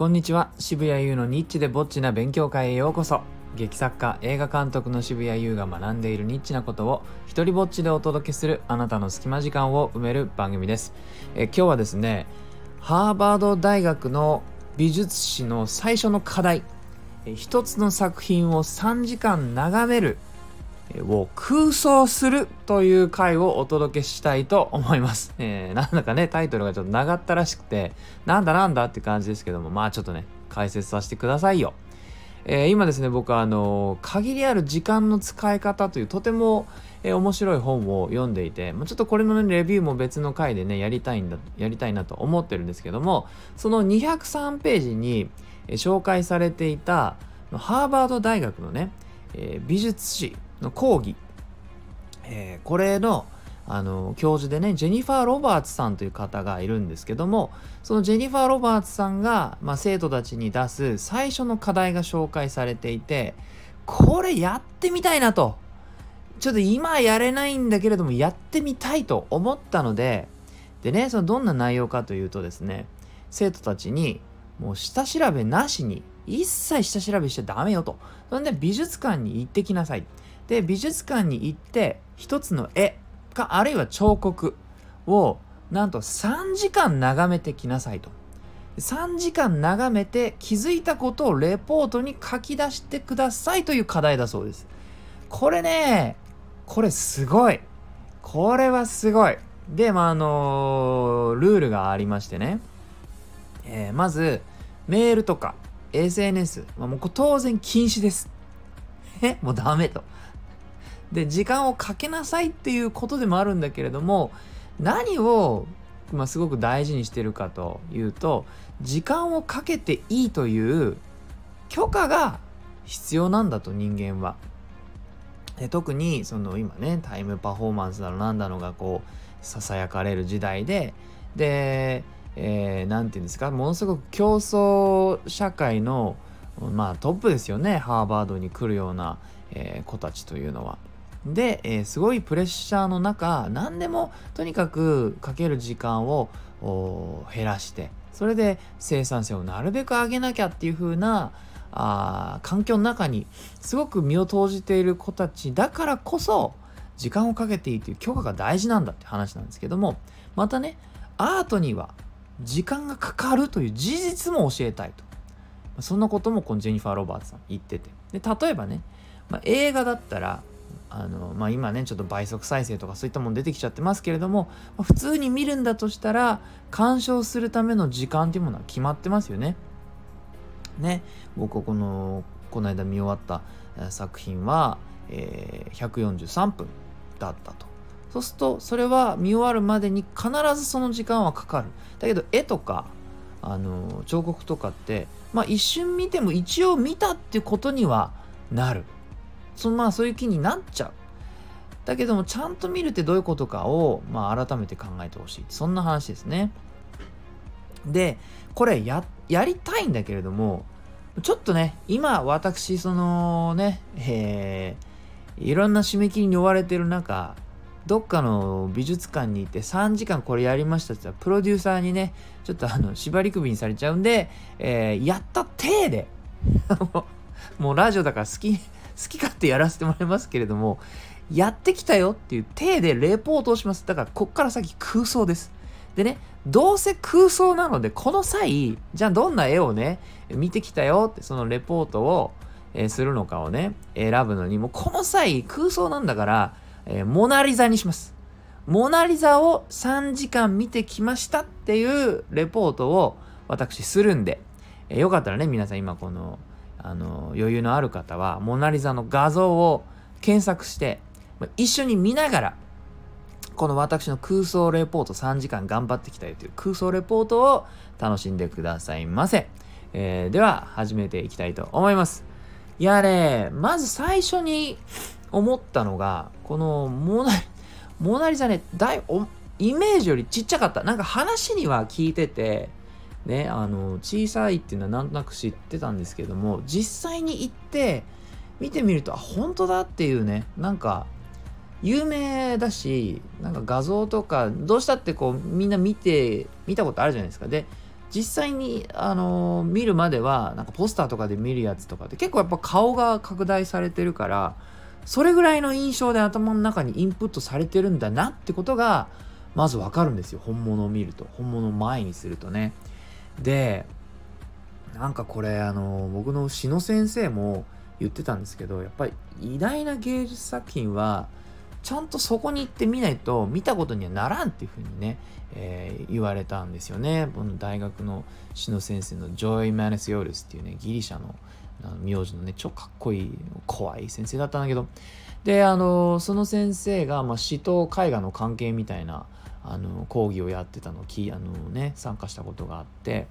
こんにちは。渋谷優のニッチでぼっちな勉強会へようこそ。劇作家映画監督の渋谷優が学んでいるニッチなことを一人ぼっちでお届けするあなたの隙間時間を埋める番組です。え今日はですねハーバード大学の美術史の最初の課題。一つの作品を3時間眺めるを空想するという回をお届けしたいと思います。えー、なんだかね、タイトルがちょっと長ったらしくて、なんだなんだって感じですけども、まあちょっとね、解説させてくださいよ。えー、今ですね、僕はあの、限りある時間の使い方というとても、えー、面白い本を読んでいて、まあ、ちょっとこれの、ね、レビューも別の回でね、やりたいんだ、やりたいなと思ってるんですけども、その203ページに、え、紹介されていた、ハーバード大学のね、え、美術史の講義、えー、これのあの教授でねジェニファー・ロバーツさんという方がいるんですけどもそのジェニファー・ロバーツさんが、まあ、生徒たちに出す最初の課題が紹介されていてこれやってみたいなと。ちょっと今やれないんだけれどもやってみたいと思ったのででねそのどんな内容かというとですね生徒たちにもう下調べなしに一切下調べしちゃダメよと。そんで美術館に行ってきなさい。で美術館に行って一つの絵かあるいは彫刻をなんと3時間眺めてきなさいと。3時間眺めて気づいたことをレポートに書き出してくださいという課題だそうです。これねこれすごい。これはすごい。でまああのー、ルールがありましてね、えー、まずメールとか SNS、まあ、もう当然禁止です。え？もうダメと。で時間をかけなさいっていうことでもあるんだけれども何を、まあ、すごく大事にしてるかというと時間をかけていいという許可が必要なんだと人間は。で特にその今ねタイムパフォーマンスだのなんだのがこうささやかれる時代でで何、えー、て言うんですかものすごく競争社会のまあトップですよねハーバードに来るような、えー、子たちというのは。で、えー、すごいプレッシャーの中何でもとにかくかける時間を減らしてそれで生産性をなるべく上げなきゃっていう風なあ環境の中にすごく身を投じている子たちだからこそ時間をかけていいという許可が大事なんだって話なんですけどもまたねアートには時間がかかるという事実も教えたいと。そんなこともこのジェニファー・ロバーツさん言ってて。で例えばね、まあ、映画だったらあのまあ、今ねちょっと倍速再生とかそういったもの出てきちゃってますけれども、普通に見るんだとしたら鑑賞するための時間っていうものは決まってますよね。ね僕このこの間見終わった作品は、えー、143分だったと。そうするとそれは見終わるまでに必ずその時間はかかる。だけど絵とかあの彫刻とかって、まあ、一瞬見ても一応見たっていうことにはなる。そまあそういう気になっちゃう。だけどもちゃんと見るってどういうことかを、まあ、改めて考えてほしい。そんな話ですね。で、これや、やりたいんだけれども、ちょっとね、今私、そのね、えー、いろんな締め切りに追われてる中、どっかの美術館に行って3時間これやりましたって言ったら、プロデューサーにね、ちょっとあの、縛り首にされちゃうんで、えー、やった体で もうラジオだから好き好き勝手やらせてもらいますけれども、やってきたよっていう体でレポートをします。だから、こっから先空想です。でね、どうせ空想なので、この際、じゃあどんな絵をね、見てきたよって、そのレポートを、えー、するのかをね、選ぶのに、もうこの際、空想なんだから、えー、モナリザにします。モナリザを3時間見てきましたっていうレポートを私するんで、えー、よかったらね、皆さん今このあの余裕のある方はモナ・リザの画像を検索して一緒に見ながらこの私の空想レポート3時間頑張ってきたよという空想レポートを楽しんでくださいませ、えー、では始めていきたいと思います。やねまず最初に思ったのがこのモナモナリザねだいイメージよりちっちゃかった。なんか話には聞いててね、あの小さいっていうのはなんとなく知ってたんですけども実際に行って見てみるとあ本当だっていうねなんか有名だしなんか画像とかどうしたってこうみんな見て見たことあるじゃないですか。で実際に、あの見るまではなんかポスターとかで見るやつとかって結構やっぱ顔が拡大されてるからそれぐらいの印象で頭の中にインプットされてるんだなってことがまずわかるんですよ。本物を見ると。本物を前にするとね。でなんかこれあの僕の詩の先生も言ってたんですけどやっぱり偉大な芸術作品はちゃんとそこに行ってみないと見たことにはならんっていうふうにね、えー、言われたんですよね。この大学の詩の先生のジョイ・マネス・ヨールスっていうねギリシャの名字のね超かっこいい怖い先生だったんだけど。であのその先生が、まあ、詩と絵画の関係みたいなあの講義をやってたのをきあの、ね、参加したことがあって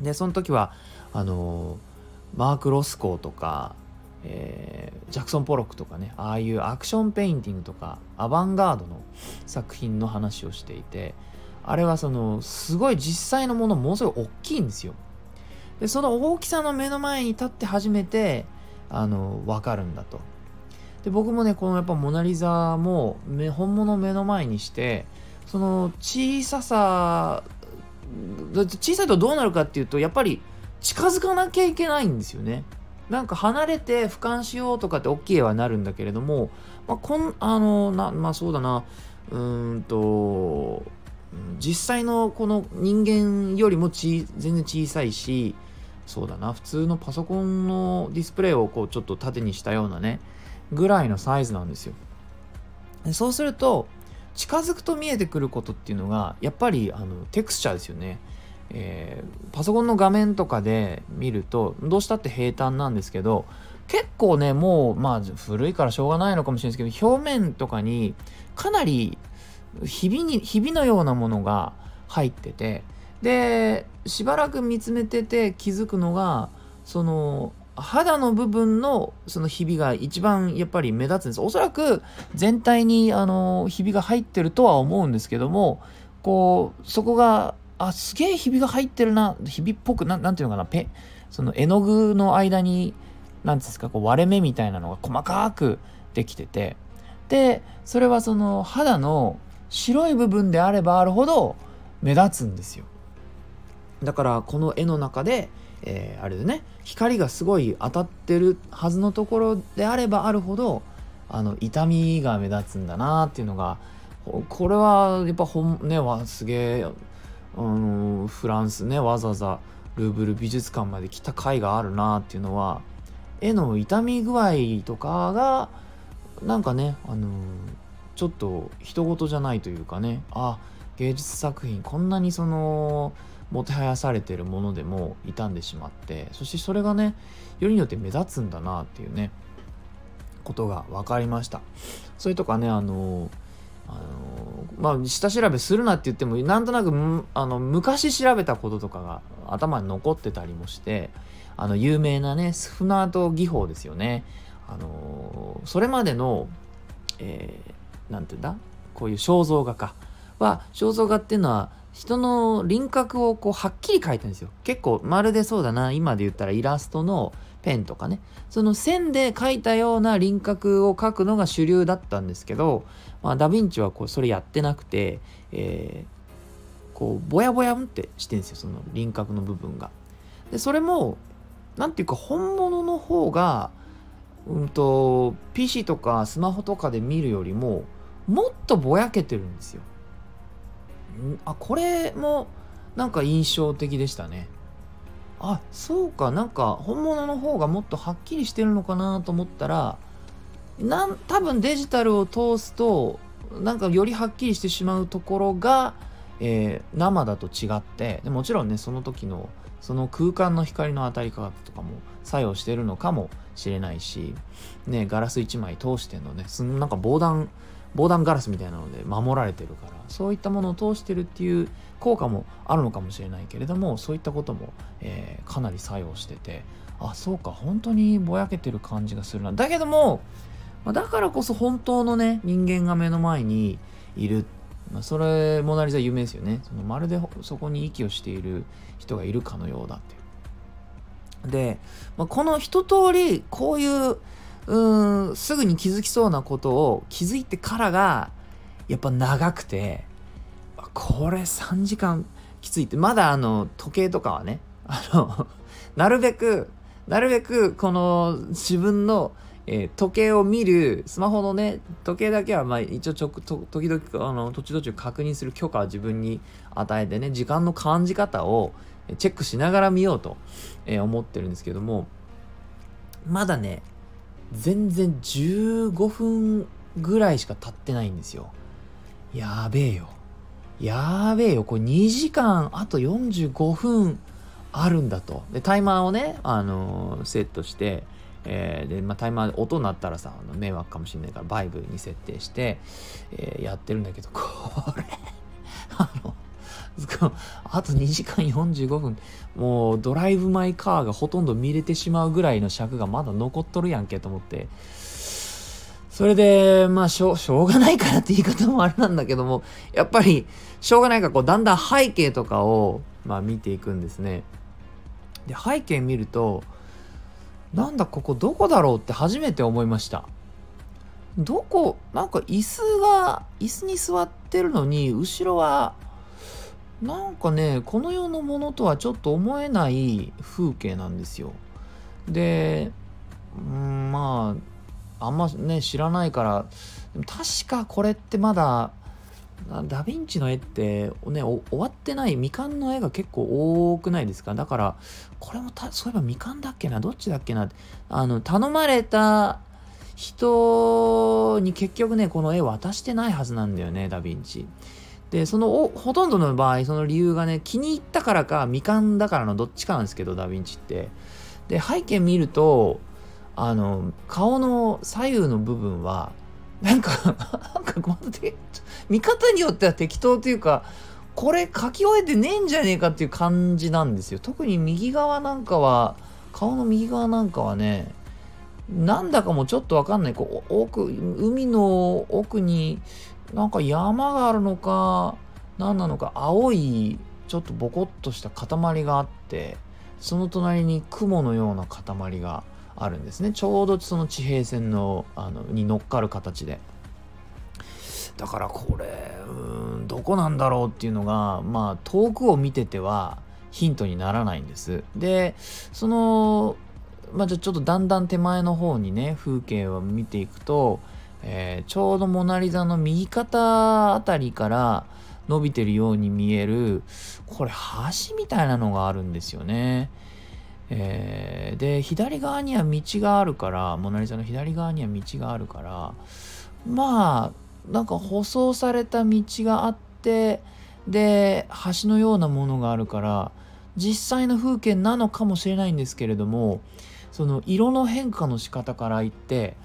でその時はあのマーク・ロスコーとか、えー、ジャクソン・ポロックとかねああいうアクションペインティングとか avant-garde の作品の話をしていてあれはそのすごい実際のものものすごい大きいんですよ。でその大きさの目の前に立って初めてあの分かるんだと。で僕もねこのやっぱモナ・リザも本物を目の前にしてその小ささ小さいとどうなるかっていうとやっぱり近づかなきゃいけないんですよね。なんか離れて俯瞰しようとかって OK はなるんだけれども、まあ、こんあのなまあそうだなうーんと実際のこの人間よりもち全然小さいしそうだな普通のパソコンのディスプレイをこうちょっと縦にしたようなねぐらいのサイズなんですよ。でそうすると近づくと見えてくることっていうのがやっぱりあのテクスチャーですよね。えー、パソコンの画面とかで見るとどうしたって平坦なんですけど結構ねもうまあ古いからしょうがないのかもしれないですけど表面とかにかなりひびにひびのようなものが入っててでしばらく見つめてて気づくのがその肌の部分のそのひびが一番やっぱり目立つんです。おそらく全体にあのひびが入ってるとは思うんですけどもこうそこがあすげえひびが入ってるなひびっぽくななんていうのかなペその絵の具の間に何ですかこう割れ目みたいなのが細かくできててでそれはその肌の白い部分であればあるほど目立つんですよ。だからこの絵の中でえー、あれでね。光がすごい当たってるはずのところであればあるほどあの痛みが目立つんだなっていうのがこれはやっぱ本ねはすげえあのフランスねわざわざルーブル美術館まで来た甲斐があるなっていうのは絵の傷み具合とかがなんかねあのちょっと人事じゃないというかね。あ芸術作品こんなにそのもてはやされてるものでも傷んでしまってそしてそれがねよりによって目立つんだなっていうねことが分かりました。それとかねあのあのまあ下調べするなって言ってもなんとなくあの昔調べたこととかが頭に残ってたりもしてあの有名なねスフナート技法ですよね。あのそれまでの何、えー、て言うんだ？こういう肖像画かは肖像画っていうのは人の輪郭をこうはっきり描いたんですよ。結構まるでそうだな今で言ったらイラストのペンとかねその線で描いたような輪郭を描くのが主流だったんですけど、まあ、ダ・ヴィンチはこうそれやってなくて、えー、こうぼやぼやんってしてんですよその輪郭の部分が。でそれも何ていうか本物の方がうんと PC とかスマホとかで見るよりももっとぼやけてるんですよ。あこれもなんか印象的でしたね。あそうか。なんか本物の方がもっとはっきりしてるのかなと思ったらなん多分デジタルを通すとなんかよりはっきりしてしまうところが、えー、生だと違ってでもちろんねその時のその空間の光の当たり方とかも作用してるのかもしれないし、ね、ガラス1枚通してのねなんか防弾防弾ガラスみたいなので守られてるからそういったものを通してるっていう効果もあるのかもしれないけれどもそういったことも、えー、かなり作用しててあそうか本当にぼやけてる感じがするな。だけども、だからこそ本当のね人間が目の前にいる、まあ、それモナ・リザ有名ですよね。そのまるでそこに息をしている人がいるかのようだってで、まあ、この一通りこういううんすぐに気づきそうなことを気づいてからがやっぱ長くてこれ3時間きついってまだあの時計とかはねあの なるべくなるべくこの自分の、えー、時計を見るスマホのね時計だけはまあ一応ちょと時々あの途中途中確認する許可は自分に与えてね時間の感じ方をチェックしながら見ようと、えー、思ってるんですけどもまだね全然15分ぐらいしか経ってないんですよ。やべえよ。やべえよ。これ2時間あと45分あるんだと。でタイマーをね、あのー、セットして、えー、で、まあ、タイマーで音鳴ったらさあの迷惑かもしれないからバイブに設定して、えー、やってるんだけどこれ。あの あと2時間45分。もうドライブ・マイ・カーがほとんど見れてしまうぐらいの尺がまだ残っとるやんけと思って。それでまあしょうしょうがないからって言い方もあれなんだけどもやっぱりしょうがないからこうだんだん背景とかをまあ見ていくんですね。で背景見るとなんだここどこだろうって初めて思いました。どこなんか椅子が椅子に座ってるのに後ろはなんかねこの世のものとはちょっと思えない風景なんですよ。でうんまああんまね知らないから確かこれってまだダ・ヴィンチの絵ってね終わってない未完の絵が結構多くないですか？だからこれもたそういえば未完だっけな？どっちだっけな？あの頼まれた人に結局ねこの絵渡してないはずなんだよねダ・ヴィンチ。でそのほとんどの場合その理由がね気に入ったからか未完だからのどっちかなんですけどダ・ヴィンチって。で背景見るとあの顔の左右の部分はなんか なんかまで見方によっては適当というかこれ書き終えてねえんじゃねえかっていう感じなんですよ。特に右側なんかは顔の右側なんかはねなんだかもちょっとわかんない。こう奥海の奥になんか山があるのか何なのか青いちょっとボコッとした塊があってその隣に雲のような塊があるんですね。ちょうどその地平線のあのに乗っかる形で。だからこれうんどこなんだろうっていうのがまあ遠くを見ててはヒントにならないんです。でそのまあじゃちょっとだんだん手前の方にね風景を見ていくとえー、ちょうどモナリザの右肩あたりから伸びてるように見えるこれ橋みたいなのがあるんですよね。えー、で左側には道があるからモナリザの左側には道があるからまあなんか舗装された道があってで橋のようなものがあるから実際の風景なのかもしれないんですけれどもその色の変化の仕方から言って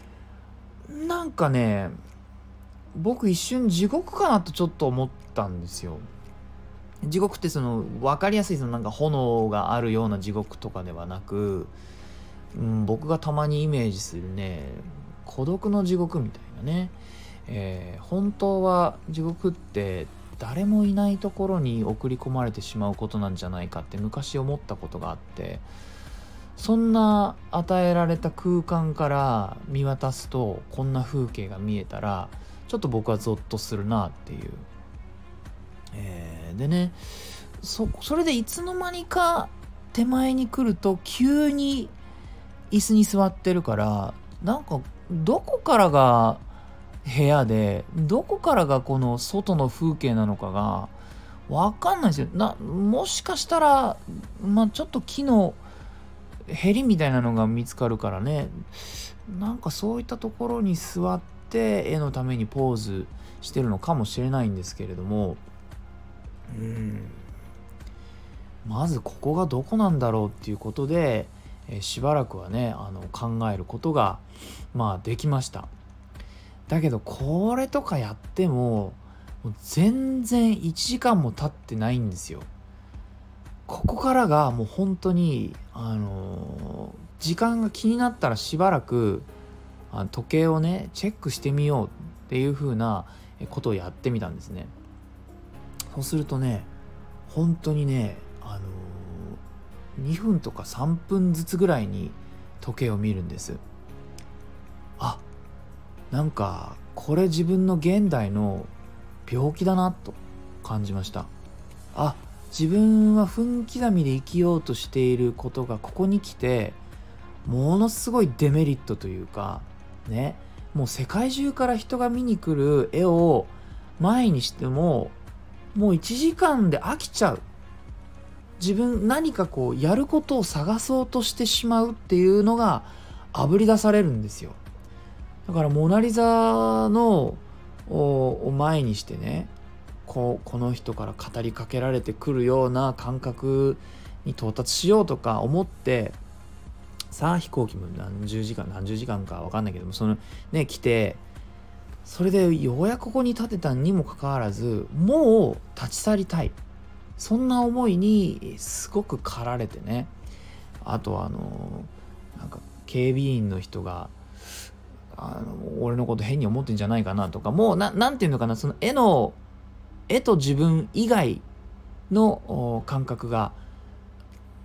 なんかね僕一瞬地獄かなとちょっと思ったんですよ。地獄ってその分かりやすいそのなんか炎があるような地獄とかではなく、うん、僕がたまにイメージするね孤独の地獄みたいなね、えー、本当は地獄って誰もいないところに送り込まれてしまうことなんじゃないかって昔思ったことがあってそんな与えられた空間から見渡すとこんな風景が見えたらちょっと僕はゾッとするなっていう。えー、でねそそれでいつの間にか手前に来ると急に椅子に座ってるからなんかどこからが部屋でどこからがこの外の風景なのかが分かんないですよなもしかしたらまあちょっと木のへりみたいなのが見つかるからね。なんかそういったところに座って絵のためにポーズしてるのかもしれないんですけれども。うん。まずここがどこなんだろうっていうことで、えしばらくはねあの考えることがまあできました。だけどこれとかやってももう全然1時間も経ってないんですよ。ここからがもう本当にあの、時間が気になったらしばらくあの時計をねチェックしてみようっていう風なことをやってみたんですね。そうするとね本当にねあの、2分とか3分ずつぐらいに時計を見るんです。あなんかこれ自分の現代の病気だなと感じました。あ自分は分刻みで生きようとしていることがここに来てものすごいデメリットというかねもう世界中から人が見に来る絵を前にしてももう1時間で飽きちゃう。自分何かこうやることを探そうとしてしまうっていうのがあぶり出されるんですよ。だからモナ・リザのを前にしてねここの人から語りかけられてくるような感覚に到達しようとか思ってさあ飛行機も何十時間何十時間か分かんないけどもそのね来てそれでようやくここに立てたにもかかわらずもう立ち去りたい。そんな思いにすごく駆られてね。あとあのなんか警備員の人があの俺のこと変に思ってんじゃないかなとかもうななんていうのかなその絵の絵と自分以外の感覚が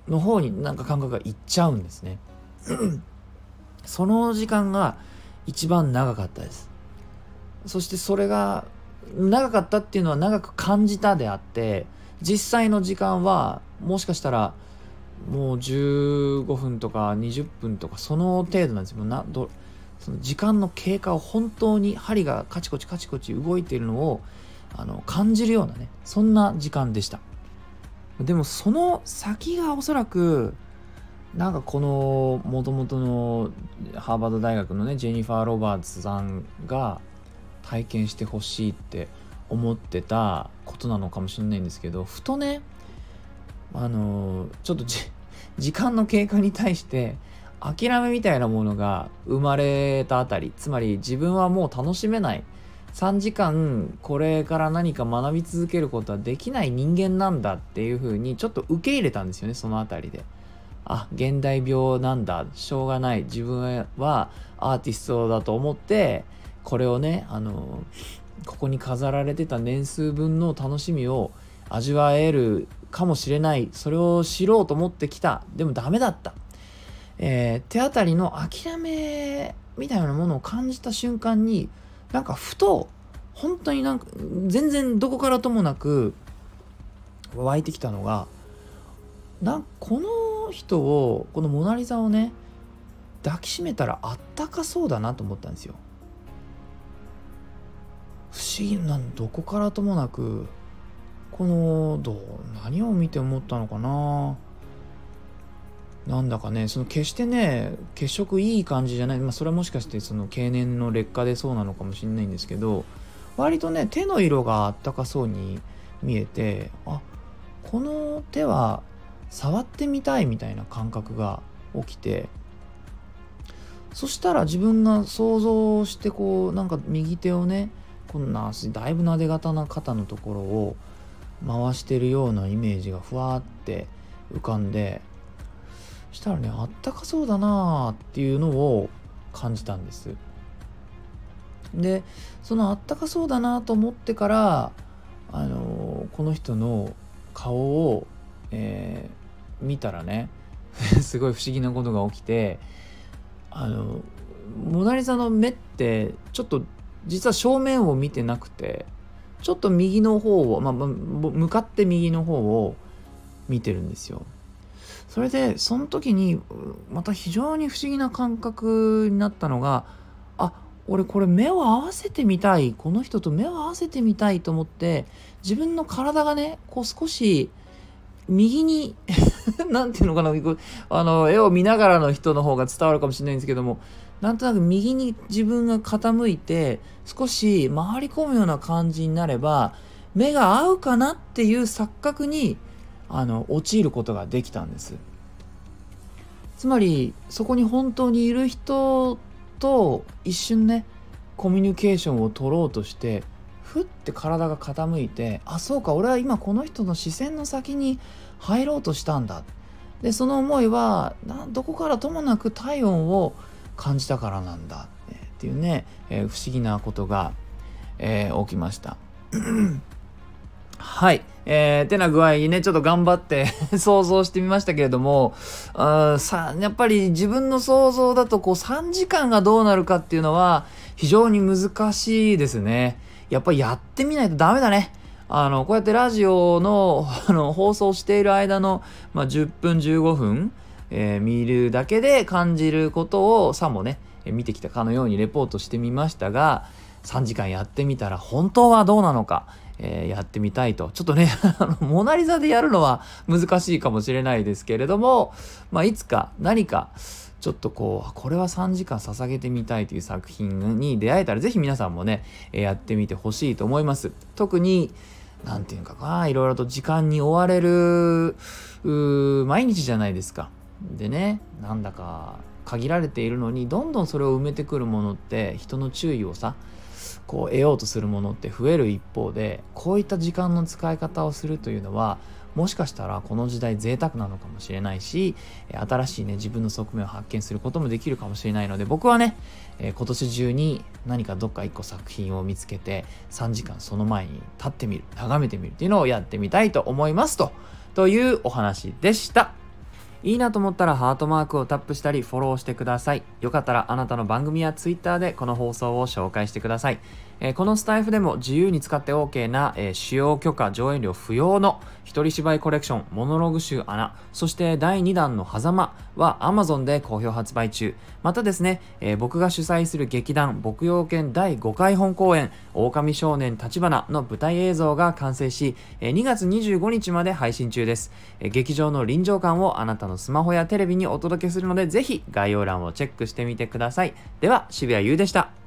の方になんか感覚がいっちゃうんですね。その時間が一番長かったです。そしてそれが長かったっていうのは長く感じたであって実際の時間はもしかしたらもう15分とか20分とかその程度なんですよ。などその時間の経過を本当に針がカチコチカチコチ動いているのをあの感じるようなねそんな時間でした。でもその先がおそらくなんかこのもともとのハーバード大学のねジェニファー・ロバーツさんが体験してほしいって思ってたことなのかもしれないんですけどふとねあのちょっと時間の経過に対して諦めみたいなものが生まれたあたりつまり自分はもう楽しめない3時間これから何か学び続けることはできない人間なんだっていうふうにちょっと受け入れたんですよねそのあたりで。あ現代病なんだ。しょうがない。自分はアーティストだと思ってこれをねあのここに飾られてた年数分の楽しみを味わえるかもしれない。それを知ろうと思ってきた。でもダメだった、えー、手当たりの諦めみたいなものを感じた瞬間になんかふと本当になんか全然どこからともなく湧いてきたのがなんこの人をこのモナ・リザをね抱きしめたらあったかそうだなと思ったんですよ。不思議などこからともなくこのどう何を見て思ったのかななんだかねその決してね血色いい感じじゃない、まあ、それはもしかしてその経年の劣化でそうなのかもしれないんですけど割とね手の色があったかそうに見えてあこの手は触ってみたいみたいな感覚が起きてそしたら自分が想像してこうなんか右手をねこんなだいぶなで型な肩のところを回してるようなイメージがふわって浮かんでしたらねあったかそうだなっていうのを感じたんですでそのあったかそうだなと思ってからあのこの人の顔を、えー、見たらね すごい不思議なことが起きてあのモナ・リザの目ってちょっと実は正面を見てなくてちょっと右の方を、まあ、向かって右の方を見てるんですよ。それでその時にまた非常に不思議な感覚になったのがあ俺これ目を合わせてみたいこの人と目を合わせてみたいと思って自分の体がねこう少し右に 何ていうのかなあの絵を見ながらの人の方が伝わるかもしれないんですけどもなんとなく右に自分が傾いて少し回り込むような感じになれば目が合うかなっていう錯覚にあの陥ることができたんですつまりそこに本当にいる人と一瞬ねコミュニケーションを取ろうとしてふって体が傾いてあそうか俺は今この人の視線の先に入ろうとしたんだでその思いはどこからともなく体温を感じたからなんだっていうね、えー、不思議なことが、えー、起きました。はい。えー、てな具合にね、ちょっと頑張って 想像してみましたけれども、あさやっぱり自分の想像だとこう3時間がどうなるかっていうのは非常に難しいですね。やっぱりやってみないとダメだね。あのこうやってラジオの あの放送している間の、まあ、10分15分、えー、見るだけで感じることをさもね見てきたかのようにレポートしてみましたが3時間やってみたら本当はどうなのか、えー、やってみたいと。ちょっとね モナリザでやるのは難しいかもしれないですけれども、まあ、いつか何かちょっとこうこれは3時間捧げてみたいという作品に出会えたら是非皆さんもねやってみてほしいと思います。特に何て言うかないろいろと時間に追われる毎日じゃないですか。でねなんだか限られているのにどんどんそれを埋めてくるものって人の注意をさこう得ようとするものって増える一方でこういった時間の使い方をするというのはもしかしたらこの時代贅沢なのかもしれないし新しいね自分の側面を発見することもできるかもしれないので僕はね、え今年中に何かどっか一個作品を見つけて3時間その前に立ってみる眺めてみるっていうのをやってみたいと思いますとというお話でした。いいなと思ったらハートマークをタップしたりフォローしてください。よかったらあなたの番組や Twitter でこの放送を紹介してください。えー、このスタイフでも自由に使って OK な、えー、使用許可上演料不要の一人芝居コレクションモノログ集穴そして第2弾の狭間は Amazon で好評発売中またですね、えー、僕が主催する劇団牧羊犬第5回本公演狼少年立花の舞台映像が完成し、え2月25日まで配信中です、え劇場の臨場感をあなたののスマホやテレビにお届けするのでぜひ概要欄をチェックしてみてください。では渋谷優でした。